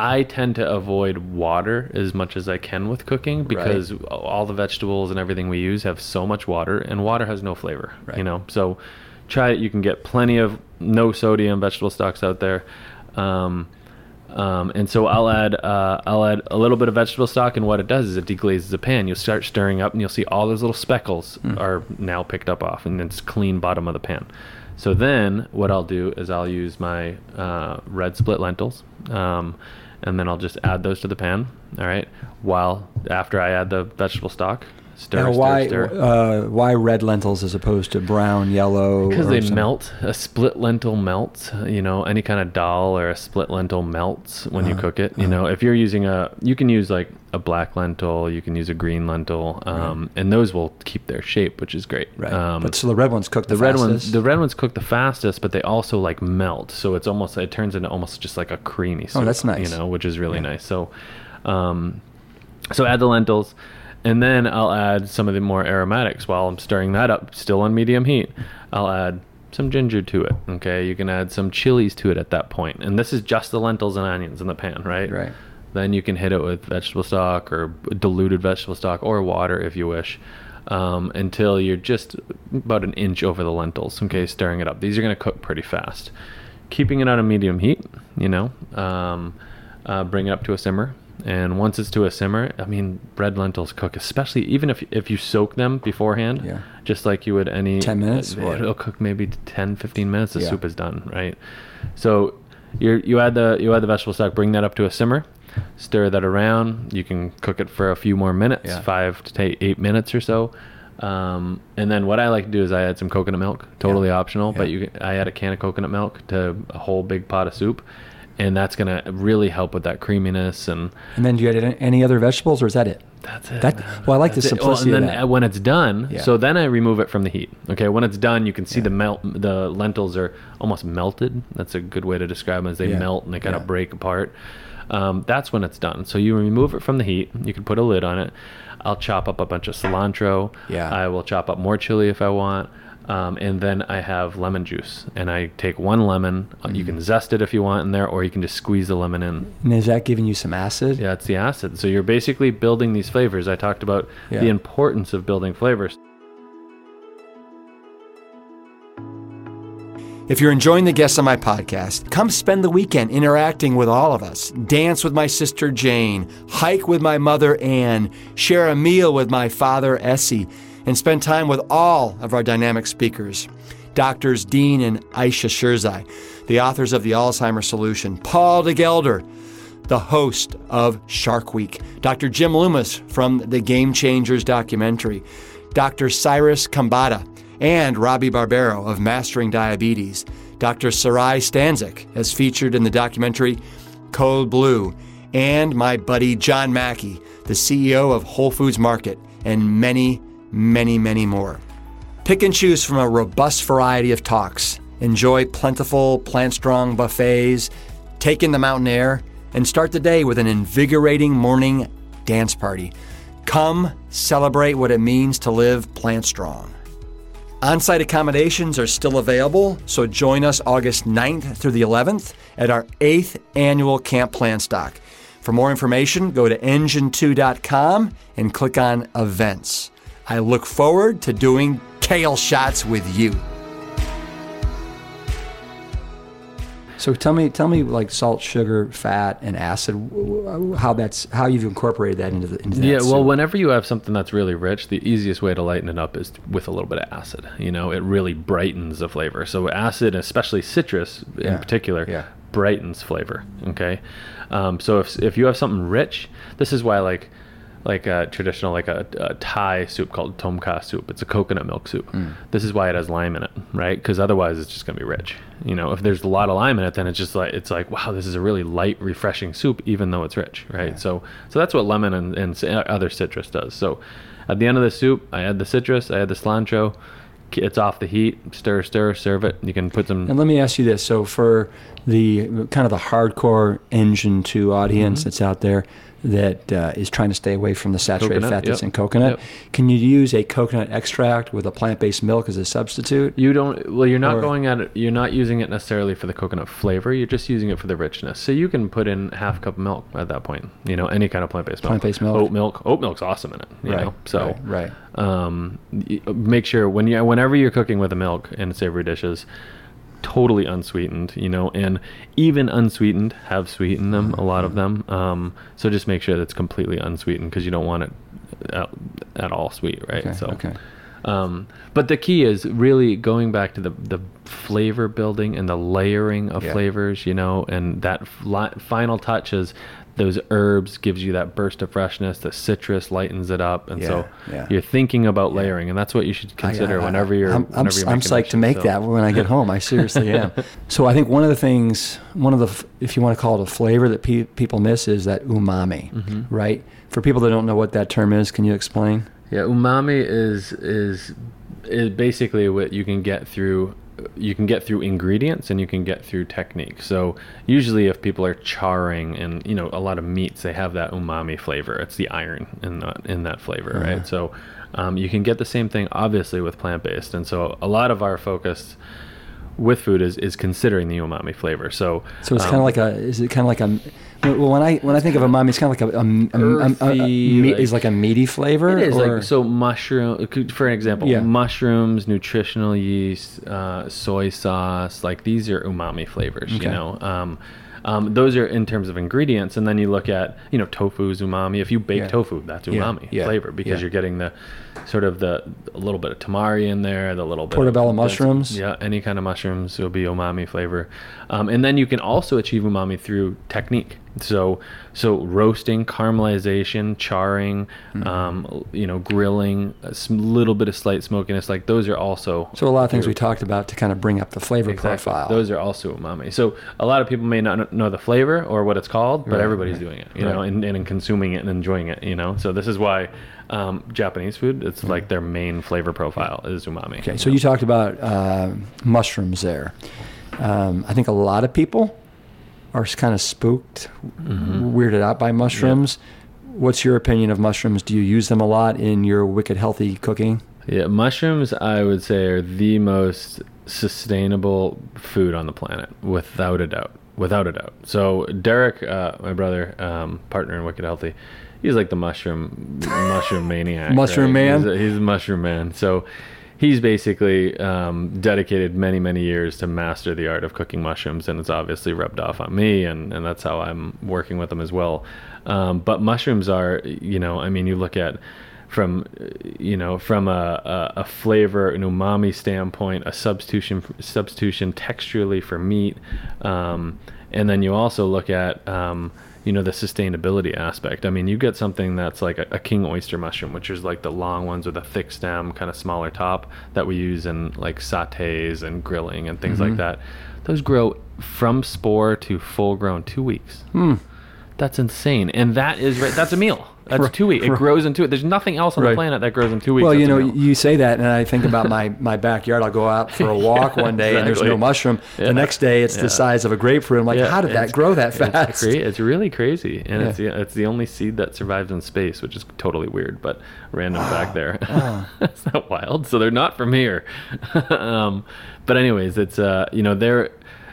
I tend to avoid water as much as I can with cooking because all the vegetables and everything we use have so much water, and water has no flavor. You know, so try it. You can get plenty of no sodium vegetable stocks out there. Um, um, and so I'll add uh, I'll add a little bit of vegetable stock, and what it does is it deglazes the pan. You'll start stirring up, and you'll see all those little speckles are now picked up off, and it's clean bottom of the pan. So then what I'll do is I'll use my uh, red split lentils, um, and then I'll just add those to the pan. All right, while after I add the vegetable stock, stir, Now, why stir. uh, why red lentils as opposed to brown, yellow? Because they melt. A split lentil melts. You know, any kind of dal or a split lentil melts when Uh-huh. you cook it. You know, if you're using a, you can use like a black lentil. You can use a green lentil, um, and those will keep their shape, which is great. Right. Um, but so the red ones cook the, the red ones, the red ones cook the fastest, but they also like melt. So it's almost, it turns into almost just like a creamy. Soup, Oh, that's nice. You know, which is really Yeah. nice. So, um, so add the lentils, and then I'll add some of the more aromatics while I'm stirring that up, still on medium heat. I'll add some ginger to it. Okay, you can add some chilies to it at that point. and this is just the lentils and onions in the pan, right? Right. Then you can hit it with vegetable stock or diluted vegetable stock or water if you wish. Um, until you're just about an inch over the lentils, okay, stirring it up. These are going to cook pretty fast. Keeping it on a medium heat, you know, um, uh, bring it up to a simmer, And once it's to a simmer, I mean, red lentils cook, especially even if if you soak them beforehand, Yeah. just like you would any 10 minutes, It, or- it'll cook maybe 10, 15 minutes. The Yeah. soup is done, right? So you you add the you add the vegetable stock, bring that up to a simmer, stir that around. You can cook it for a few more minutes, Yeah. five to ta- eight minutes or so. Um, and then what I like to do is I add some coconut milk, totally Yeah. optional, but you I add a can of coconut milk to a whole big pot of soup, and that's gonna really help with that creaminess and And then do you add any other vegetables, or is that it? that's it. That- well, I like the That's it. simplicity of and then when it's done, Yeah. so then I remove it from the heat. Okay, when it's done, you can see Yeah. the melt. The lentils are almost melted. That's a good way to describe them. As they Yeah. melt and they kind of break apart. Um, that's when it's done. So you remove it from the heat. You can put a lid on it. I'll chop up a bunch of cilantro. Yeah. I will chop up more chili if I want. Um, and then I have lemon juice, and I take one lemon. Uh, You can zest it if you want in there, or you can just squeeze the lemon in. And is that giving you some acid? Yeah, it's the acid. So you're basically building these flavors. I talked about Yeah. the importance of building flavors. If you're enjoying the guests on my podcast, come spend the weekend interacting with all of us. Dance with my sister Jane, hike with my mother Anne, share a meal with my father Essy, and spend time with all of our dynamic speakers. Doctors Dean and Ayesha Sherzai, the authors of The Alzheimer's Solution, Paul de Gelder, the host of Shark Week, Dr. Jim Loomis from the Game Changers documentary, Dr. Cyrus Khambatta, and Robby Barbaro of Mastering Diabetes. Dr. Saray Stancic, as featured in the documentary Code Blue, and my buddy John Mackey, the CEO of Whole Foods Market, and many, many, many more. Pick and choose from a robust variety of talks. Enjoy plentiful, plant strong buffets, take in the mountain air, and start the day with an invigorating morning dance party. Come celebrate what it means to live plant strong. On site accommodations are still available, so join us August 9th through the 11th at our 8th annual Camp Plantstock. For more information, go to engine2.com and click on events. I look forward to doing kale shots with you. So tell me, tell me, like salt, sugar, fat, and acid, w- w- how that's how you've incorporated that into the into that Yeah, well, soup. whenever you have something that's really rich, the easiest way to lighten it up is with a little bit of acid. You know, it really brightens the flavor. So acid, especially citrus in Yeah, particular, yeah. brightens flavor. Okay, um, so if if you have something rich, this is why like like a traditional like a, a Thai soup called tom kha soup. It's a coconut milk soup. Mm. This is why it has lime in it, right? Because otherwise it's just gonna be rich. You know, if there's a lot of lime in it, then it's just like it's like wow, this is a really light, refreshing soup, even though it's rich, right? So so that's what lemon and, and other citrus does. So at the end of the soup, I add the citrus, I add the cilantro. It's off the heat. Stir, stir, serve it. You can put some. And let me ask you this: so for the kind of the hardcore engine two audience Mm-hmm. that's out there that uh, is trying to stay away from the saturated Coconut, fat that's yep. in coconut, Yep. can you use a coconut extract with a plant-based milk as a substitute? You don't. Well, you're not Or- going at it. You're not using it necessarily for the coconut flavor. You're just using it for the richness. So you can put in half cup of milk at that point. You know, any kind of plant-based milk. Plant-based milk. Oat milk. Oat milk's awesome in it. You know. So right, right. um, make sure when you whenever you're cooking with the milk in savory dishes, totally unsweetened, you know, and even unsweetened have sweetened them, a lot of them. Um, so just make sure that's completely unsweetened because you don't want it at, at all sweet, right? Okay, so, okay. um, but the key is really going back to the the flavor building and the layering of Yeah. flavors, you know, and that fli- final touch is those herbs gives you that burst of freshness. The citrus lightens it up, and so Yeah, yeah. you're thinking about layering, and that's what you should consider I- I- whenever you're. I'm, I'm, whenever you're I'm making psyched to make so. that when I get home. I seriously am. [laughs] So I think one of the things, one of the, if you want to call it a flavor that pe- people miss is that umami, Mm-hmm. right? For people that don't know what that term is, can you explain? Yeah, umami is is is basically what you can get through you can get through ingredients and you can get through technique. So usually if people are charring and you know a lot of meats they have that umami flavor. It's the iron in that in that flavor, Uh-huh. right? So um, you can get the same thing obviously with plant-based. And so a lot of our focus with food is is considering the umami flavor. So So it's um, kind of like a, is it kind of like a, well, when I when I think of umami, it's kind of like a, a, a, a, a, Earthy, meat, like- is like a meaty flavor. It is or- like so mushroom. For an example, Yeah. mushrooms, nutritional yeast, uh, soy sauce. Like these are umami flavors. Okay. You know, um, um, those are in terms of ingredients, and then you look at you know tofu is umami. If you bake Yeah. tofu, that's Yeah, umami yeah, flavor because yeah. you're getting the sort of the a little bit of tamari in there, the little bit Portobello of, mushrooms. Yeah, any kind of mushrooms will be umami flavor, um, and then you can also achieve umami through technique. So so roasting, caramelization, charring, Mm-hmm. um, you know, grilling, a little bit of slight smokiness. Like those are also So a lot of things we talked about to kind of bring up the flavor Exactly. profile. Those are also umami. So a lot of people may not know the flavor or what it's called, but Right, everybody's right, doing it, you know, and, and consuming it and enjoying it, you know. So this is why um, Japanese food, it's like their main flavor profile is umami. Okay, so you talked about uh, mushrooms there. Um, I think a lot of people are kind of spooked, Mm-hmm. weirded out by mushrooms. What's your opinion of mushrooms? Do you use them a lot in your wicked healthy cooking? Yeah, mushrooms, I would say, are the most sustainable food on the planet, without a doubt. Without a doubt. So Derek, uh, my brother, um, partner in Wicked Healthy, he's like the mushroom mushroom maniac. Mushroom right? man? He's a, he's a mushroom man. So he's basically um, dedicated many many years to master the art of cooking mushrooms, and it's obviously rubbed off on me, and and that's how I'm working with them as well. Um, but mushrooms are, you know, I mean, you look at from you know from a, a, a flavor an umami standpoint a substitution substitution texturally for meat um, and then you also look at um, you know the sustainability aspect. I mean you get something that's like a, a king oyster mushroom which is like the long ones with a thick stem kind of smaller top that we use in like satés and grilling and things like mm-hmm. that. Those grow from spore to full grown two weeks. Hmm. That's insane. And that is right that's a meal that's Right, two weeks it grows in two there's nothing else on Right. the planet that grows in two weeks Well, you know, you say that, and I think about [laughs] my, my backyard. I'll go out for a [laughs] walk one day, and there's no mushroom. Yeah. The next day, it's Yeah. the size of a grapefruit. I'm like, Yeah, how did that it's- grow that It's, fast? cra- it's really crazy, and Yeah. it's the, it's the only seed that survives in space, which is totally weird, but random fact there. [laughs] Oh. That's not wild. So they're not from here. um, but anyways, it's uh, you know they're.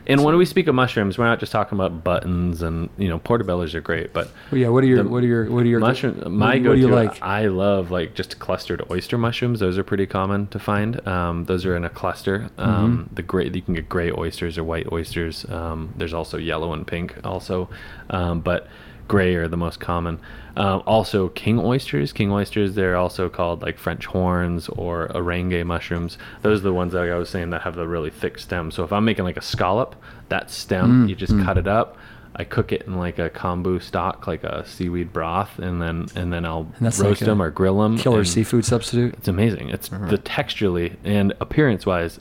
And when we speak of mushrooms, we're not just talking about buttons and you know portobellos are great, but Well, yeah. What are your what are your what are your mushroom what- my what go-to do you like? i love like just clustered oyster mushrooms those are pretty common to find um, those are in a cluster Mm-hmm. um, the gray you can get gray oysters or white oysters um, there's also yellow and pink also um, but gray are the most common. Um, also king oysters. King oysters they're also called like french horns or orange mushrooms. Those are the ones that i was saying that have the really thick stem. So if i'm making like a scallop that stem Mm, you just cut it up I cook it in like a kombu stock, like a seaweed broth, and then and then I'll that's roast like them or grill them. Killer and seafood substitute. It's amazing. It's the texturally and appearance wise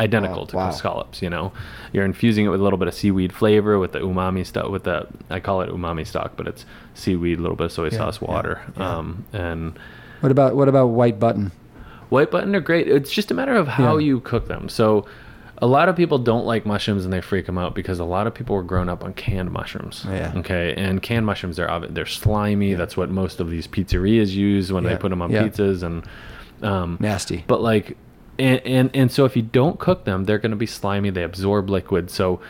identical Wow, to wow. scallops. You know, you're infusing it with a little bit of seaweed flavor with the umami stuff. With the I call it umami stock, but it's seaweed, a little bit of soy Yeah, sauce, yeah, water, yeah. Um, and What about what about white button? White button are great. It's just a matter of how Yeah. you cook them. So, a lot of people don't like mushrooms and they freak them out because a lot of people were grown up on canned mushrooms. Yeah. Okay, and canned mushrooms they're they're slimy. That's what most of these pizzerias use when Yeah, they put them on yeah. pizzas and. Um, Nasty. but like, and, and and so if you don't cook them, they're going to be slimy. They absorb liquid. So,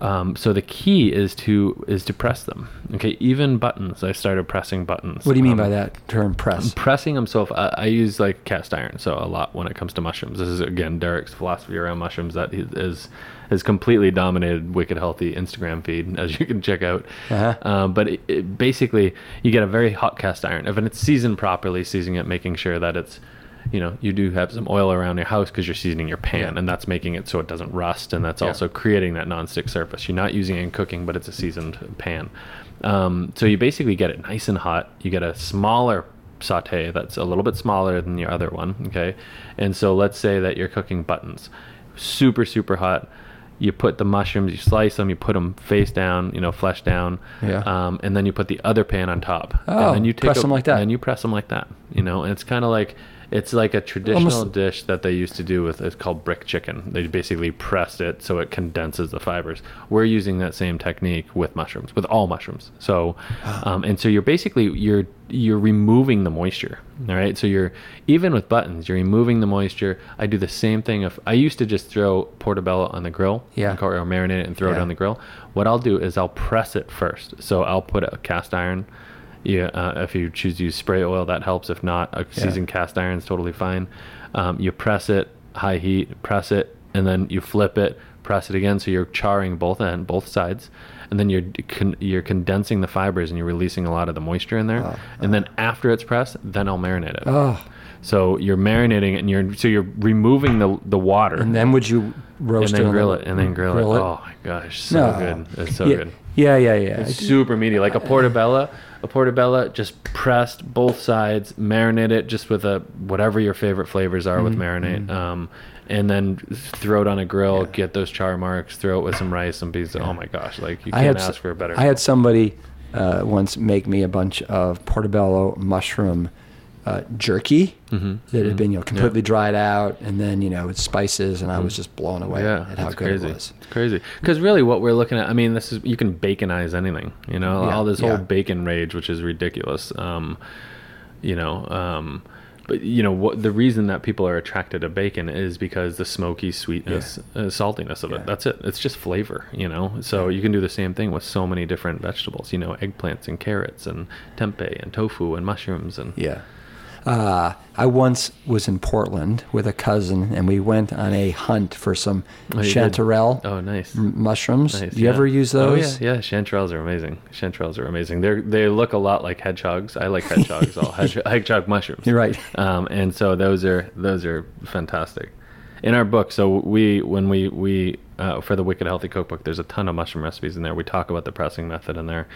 um, so the key is to is to press them. Okay, even buttons. I started pressing buttons. What do you mean Um, by that term press? pressing them so I, I use like cast iron so a lot when it comes to mushrooms this is again derek's philosophy around mushrooms that is has completely dominated wicked healthy instagram feed [laughs] as you can check out Uh-huh. um, but it, it basically you get a very hot cast iron if it's seasoned properly seasoning it making sure that it's you know you do have some oil around your house because you're seasoning your pan Yeah. and that's making it so it doesn't rust and that's Yeah. also creating that non-stick surface you're not using it in cooking but it's a seasoned pan um, so you basically get it nice and hot you get a smaller saute that's a little bit smaller than your other one okay and so let's say that you're cooking buttons super super hot you put the mushrooms you slice them you put them face down you know flesh down Yeah. um, and then you put the other pan on top Oh, and then you take press a- them like that. and you press them like that you know and it's kind of like it's like a traditional Almost- dish that they used to do with it's called brick chicken. They basically pressed it so it condenses the fibers. We're using that same technique with mushrooms with all mushrooms. So um, and so you're basically you're you're removing the moisture all right? So you're even with buttons you're removing the moisture. I do the same thing if i used to just throw portobello on the grill Yeah. or marinate it and throw it on the grill. What i'll do is i'll press it first. So i'll put a cast iron yeah, uh, if you choose to use spray oil, that helps. If not, a Yeah. seasoned cast iron is totally fine. Um, you press it, high heat, press it, and then you flip it, press it again. So you're charring both end, both sides, and then you're con- you're condensing the fibers and you're releasing a lot of the moisture in there. and then after it's pressed, then I'll marinate it. Oh, So you're marinating it, and you're so you're removing the the water, and then would you and roast then it? grill it, and then grill, grill it. it? Oh my gosh, so No. good! It's so yeah, good. Yeah, yeah, yeah. It's super meaty, like a portobello. A portobello, just pressed both sides, marinate it just with a whatever your favorite flavors are with marinate, um, and then throw it on a grill. Get those char marks. Throw it with some rice and beans. Oh my gosh, like you can't ask s- for a better. I had somebody uh, once make me a bunch of portobello mushroom uh, jerky Mm-hmm. that had been you know completely dried out, and then you know with spices, and I was just blown away Mm-hmm. yeah, at how good crazy. it was. It's crazy because really, what we're looking at. I mean, this is you can baconize anything. You know, Yeah, all this yeah. whole bacon rage, which is ridiculous. Um, you know, um, but you know what? The reason that people are attracted to bacon is because the smoky sweetness, uh, saltiness of Yeah. it. That's it. It's just flavor. You know, so you can do the same thing with so many different vegetables. You know, eggplants and carrots and tempeh and tofu and mushrooms and Yeah. Uh, I once was in Portland with a cousin, and we went on a hunt for some Oh, chanterelle oh, nice. m- mushrooms. Nice, Do you yeah. ever use Oh, those? yeah, yeah. Chanterelles are amazing. Chanterelles are amazing. They they look a lot like hedgehogs. I like hedgehogs. all [laughs] hedge, hedgehog mushrooms. You're right. Um, and so those are those are fantastic. In our book, so we when we we uh, for the Wicked Healthy Cookbook, there's a ton of mushroom recipes in there. We talk about the pressing method in there.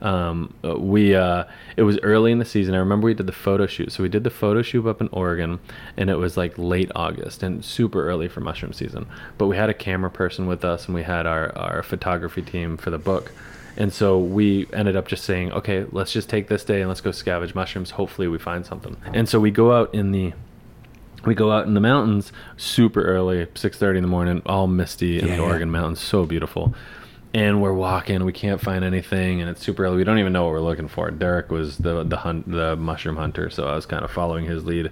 Um, uh, we uh, it was early in the season. I remember we did the photo shoot. So we did the photo shoot up in Oregon, and it was like late August and super early for mushroom season. But we had a camera person with us, and we had our our photography team for the book. And so we ended up just saying, okay, let's just take this day and let's go scavenge mushrooms. Hopefully, we find something. And so we go out in the we go out in the mountains super early 6.30 in the morning all misty in Yeah, the yeah. oregon mountains so beautiful and we're walking we can't find anything and it's super early. We don't even know what we're looking for. Derek was the the hunt the mushroom hunter so i was kind of following his lead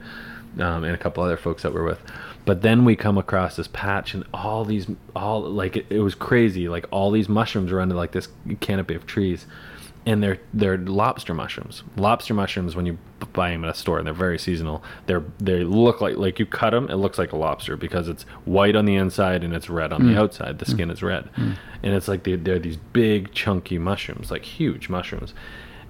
um, and a couple other folks that we're with. But then we come across this patch and all these all like it, it was crazy. Like all these mushrooms are under like this canopy of trees and they're they're lobster mushrooms. Lobster mushrooms, when you buy them at a store, and they're very seasonal. They're they look like like you cut them, it looks like a lobster because it's white on the inside and it's red on Mm. the outside. The skin is red, and it's like they, they're these big chunky mushrooms, like huge mushrooms.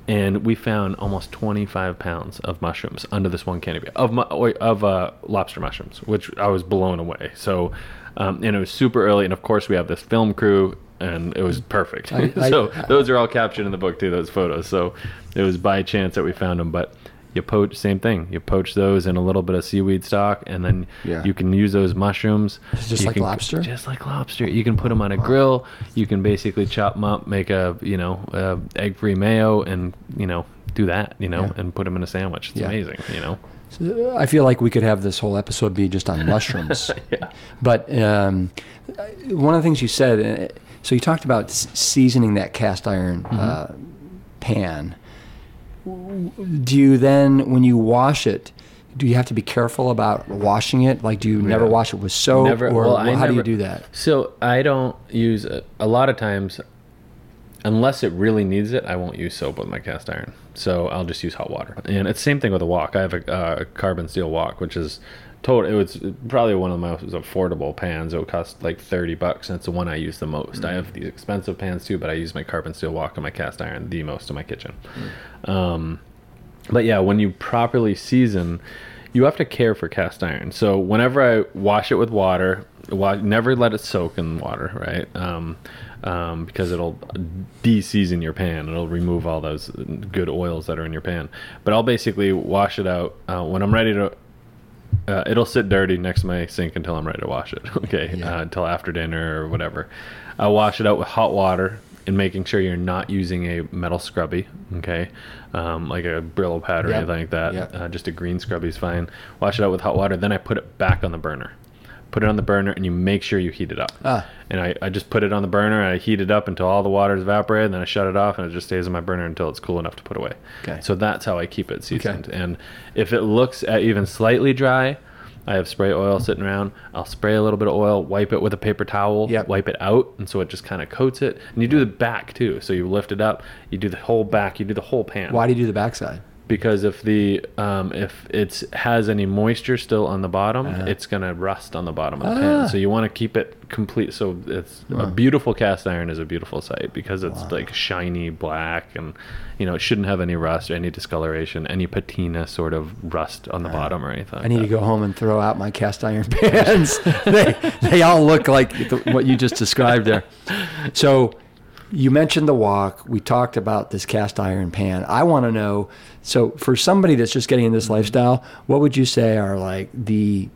And we found almost 25 pounds of mushrooms under this one canopy of mu- of uh, lobster mushrooms, which I was blown away. So, um, and it was super early, and of course we have this film crew, and it was perfect. I- [laughs] I- so those are all captured in the book too. Those photos. So it was by chance that we found them, but you poach same thing. You poach those in a little bit of seaweed stock, and then Yeah. you can use those mushrooms. Just You like can- lobster? Just like lobster. You can put them on a grill. You can basically chop them up, make a you know a egg-free mayo, and you know do that. You know, Yeah. and put them in a sandwich. It's Yeah. amazing. You know. I feel like we could have this whole episode be just on [laughs] mushrooms. Yeah. But um, one of the things you said, uh, so you talked about seasoning that cast iron Mm-hmm. uh, pan. Do you then, when you wash it, do you have to be careful about washing it? Like, do you never wash it with soap, Never- or well, how do you do that? So I don't use a, a lot of times, unless it really needs it. I won't use soap with my cast iron. So I'll just use hot water. And it's the same thing with a wok. I have a, uh, carbon steel wok, which is total. It was probably one of the most affordable pans. It would cost like thirty bucks, and it's the one I use the most. I have these expensive pans too, but I use my carbon steel wok and my cast iron the most in my kitchen. Um, but yeah, when you properly season, you have to care for cast iron. So whenever I wash it with water, wa- never let it soak in water, right? Um, um, because it'll de-season your pan. It'll remove all those good oils that are in your pan. But I'll basically wash it out uh, when I'm ready to. Uh, it'll sit dirty next to my sink until I'm ready to wash it. [laughs] Okay, Yeah. uh, until after dinner or whatever. I'll wash it out with hot water and making sure you're not using a metal scrubby. Okay, um, like a Brillo pad or Yep. anything like that. Yep. Uh, just a green scrubby is fine. Wash it out with hot water. Then I put it back on the burner. Put it on the burner and you make sure you heat it up. Ah. And I, I just put it on the burner and I heat it up until all the water is evaporated. Then I shut it off and it just stays on my burner until it's cool enough to put away. Okay. So that's how I keep it seasoned. Okay. And if it looks even slightly dry, I have spray oil sitting around. I'll spray a little bit of oil, wipe it with a paper towel, Yep. wipe it out, and so it just kind of coats it. And you do the back too. So you lift it up, you do the whole back, you do the whole pan. Why do you do the backside? Because if the um, if it's has any moisture still on the bottom, Uh-huh. it's gonna rust on the bottom of the Ah. pan. So you want to keep it complete. So it's a beautiful cast iron is a beautiful sight because it's like shiny black and you know it shouldn't have any rust, or any discoloration, any patina sort of rust on the bottom or anything. Uh, I need to go home and throw out my cast iron [laughs] [laughs] pans. they, they all look like the, what you just described there. So you mentioned the wok. We talked about this cast iron pan. I want to know. So for somebody that's just getting in this mm-hmm. lifestyle, what would you say are like the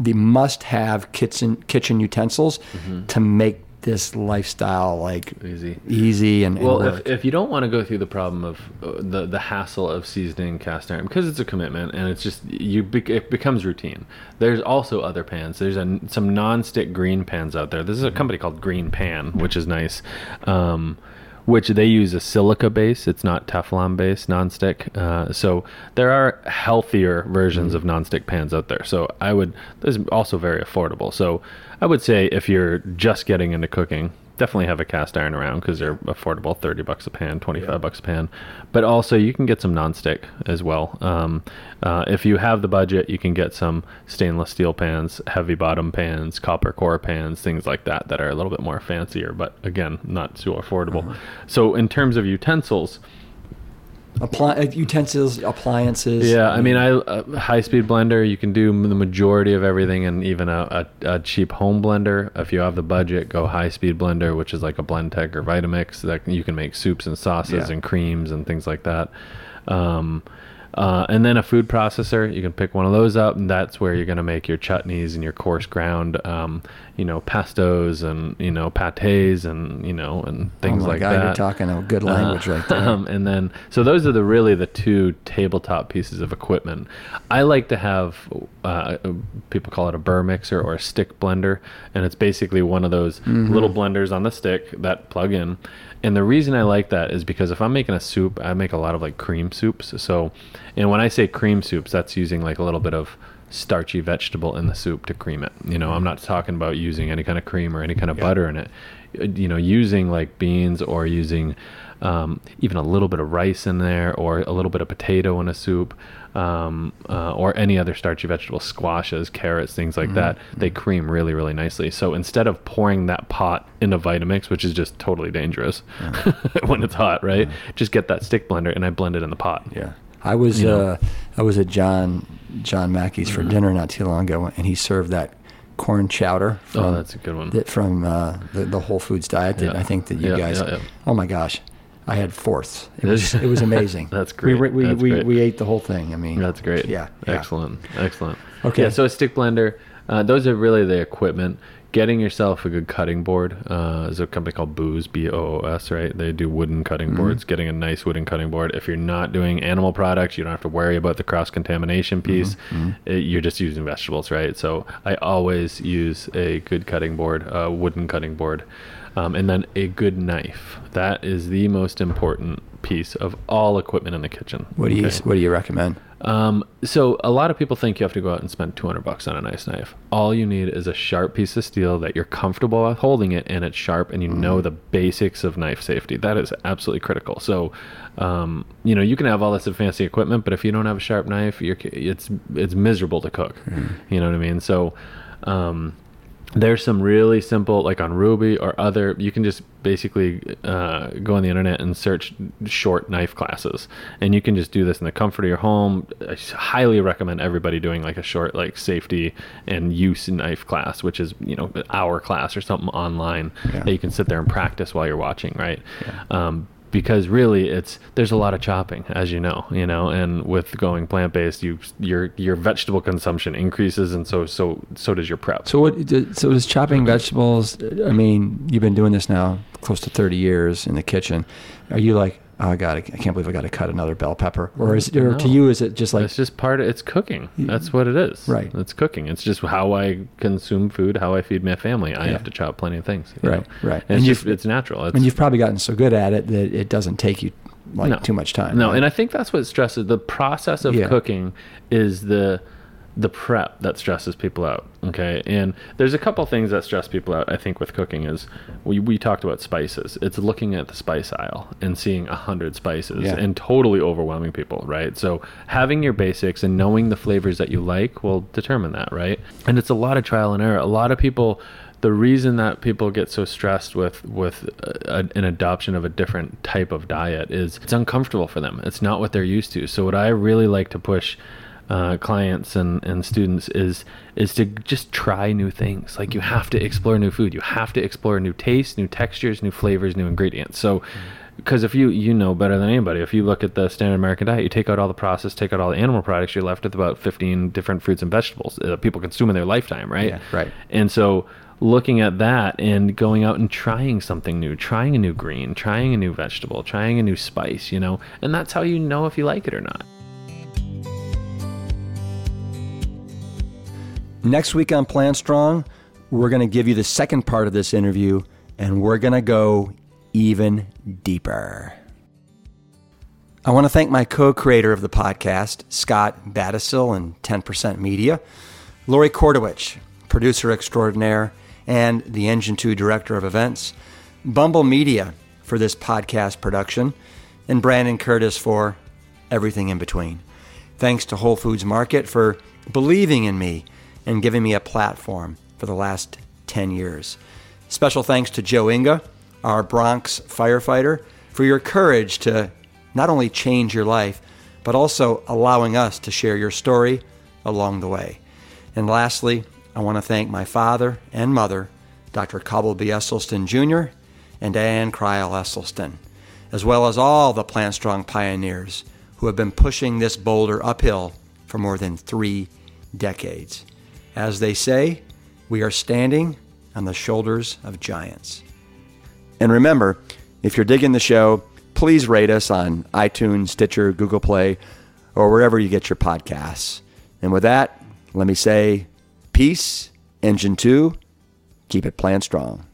the must-have kitchen kitchen utensils mm-hmm. to make this lifestyle like Easy. easy and, and Well, work? if, if you don't want to go through the problem of uh, the the hassle of seasoning cast iron because it's a commitment and it's just you bec it becomes routine. There's also other pans. There's a, some non-stick green pans out there. This is a company called Green Pan, which is nice. Um, which they use a silica base. It's not Teflon base, nonstick. Uh, so there are healthier versions of nonstick pans out there. So I would. This is also very affordable. So I would say if you're just getting into cooking, definitely have a cast iron around because they're affordable 30 bucks a pan 25 bucks a pan. But also you can get some nonstick as well. Um, uh, if you have the budget you can get some stainless steel pans heavy bottom pans copper core pans things like that that are a little bit more fancier but again not too affordable. So in terms of utensils Appli- uh, utensils, appliances. yeah, I mean, I a high speed blender. You can do the majority of everything, and even a, a, a cheap home blender. If you have the budget, go high speed blender, which is like a Blendtec or Vitamix. That you can make soups and sauces Yeah. and creams and things like that. Um, uh, and then a food processor. You can pick one of those up, and that's where you're going to make your chutneys and your coarse ground, um, you know, pastos and you know pates and you know and Oh things my like God, that. you're talking a good language right there. Um, [laughs] and then, so those are the really the two tabletop pieces of equipment. I like to have, uh, people call it a burr mixer or a stick blender, and it's basically one of those Mm-hmm. little blenders on the stick that plug in. And the reason I like that is because if I'm making a soup, I make a lot of like cream soups. So, and when I say cream soups, that's using like a little bit of starchy vegetable in the soup to cream it. You know, I'm not talking about using any kind of cream or any kind of butter in it. You know, using like beans or using um, even a little bit of rice in there or a little bit of potato in a soup um, uh, or any other starchy vegetable, squashes, carrots, things like that. They cream really, really nicely. So instead of pouring that pot in a Vitamix, which is just totally dangerous [laughs] when it's hot, right? Just get that stick blender and I blend it in the pot. Yeah. I was You know. uh, I was at John John Mackey's for dinner not too long ago, and he served that corn chowder from Oh, that's a good one. that from uh, the, the Whole Foods diet that Yeah. I think that you Yeah, guys. yeah, yeah. Oh my gosh, I had fourths. It was it was [laughs] amazing. That's great. re- we That's we, great. we ate the whole thing. I mean, That's great. Yeah, yeah. Excellent. Excellent. Okay. Yeah, so a stick blender. Uh, those are really the equipment. Getting yourself a good cutting board. Uh, there's a company called Boos, B O O S, right? They do wooden cutting Mm-hmm. boards. Getting a nice wooden cutting board. If you're not doing animal products, you don't have to worry about the cross contamination Mm-hmm. piece. It- you're just using vegetables, right? So I always use a good cutting board, a wooden cutting board, um, and then a good knife. That is the most important piece of all equipment in the kitchen. What do you Okay? What do you recommend? Um, so a lot of people think you have to go out and spend 200 bucks on a nice knife. All you need is a sharp piece of steel that you're comfortable with holding it and it's sharp and you know the basics of knife safety. That is absolutely critical. So, um, you know, you can have all this fancy equipment, but if you don't have a sharp knife, you're, it's, it's miserable to cook. You know what I mean? So, um, there's some really simple like on Rouxbe or other you can just basically uh, go on the internet and search short knife classes. And you can just do this in the comfort of your home. I highly recommend everybody doing like a short like safety and use knife class which is you know an hour class or something online Yeah. that you can sit there and practice while you're watching right? Um, because really it's there's a lot of chopping as you know you know and with going plant-based you your your vegetable consumption increases and so so so does your prep So what? So does chopping vegetables? I mean, you've been doing this now close to thirty years in the kitchen. Are you like, oh God, I can't believe I got to cut another bell pepper? Or is or to you is it just like it's just part of it's cooking. That's what it is. Right. It's cooking. It's just how I consume food, how I feed my family. I Yeah. have to chop plenty of things. Right, know? right. And, And it's just it's natural. It's, and you've probably gotten so good at it that it doesn't take you like No. too much time. no, right? and I think that's what stresses the process of Yeah. cooking is the the prep that stresses people out. Okay. And there's a couple things that stress people out, I think, with cooking is we, we talked about spices. It's looking at the spice aisle and seeing a hundred spices Yeah. and totally overwhelming people, right? So having your basics and knowing the flavors that you like will determine that, right? And it's a lot of trial and error. A lot of people the reason that people get so stressed with with a, an adoption of a different type of diet is it's uncomfortable for them. It's not what they're used to. So what I really like to push uh, clients and, and students is is to just try new things. Like you have to explore new food. You have to explore new tastes, new textures, new flavors, new ingredients. So because if you you know better than anybody, if you look at the standard American diet, you take out all the processed, take out all the animal products, you're left with about 15 different fruits and vegetables that people consume in their lifetime, right? Yeah, right. And so looking at that and going out and trying something new, trying a new green, trying a new vegetable, trying a new spice, you know, and that's how you know if you like it or not. Next week on Plant Strong, we're going to give you the second part of this interview, and we're going to go even deeper. I want to thank my co creator of the podcast, Scott Battishill and 10% Media, Lori Kordowich, producer extraordinaire, and the Engine 2 director of events, Bumble Media for this podcast production, and Brandon Curtis for everything in between. Thanks to Whole Foods Market for believing in me and giving me a platform for the last 10 years. Special thanks to Joe Inga, our Bronx firefighter, for your courage to not only change your life, but also allowing us to share your story along the way. And lastly, I want to thank my father and mother, Dr. Caldwell B. Esselstyn Jr. and Ann Crile Esselstyn, as well as all the Plant Strong pioneers who have been pushing this boulder uphill for more than three decades. As they say, we are standing on the shoulders of giants. And remember, if you're digging the show, please rate us on iTunes, Stitcher, Google Play, or wherever you get your podcasts. And with that, let me say peace, Engine 2, keep it plant strong.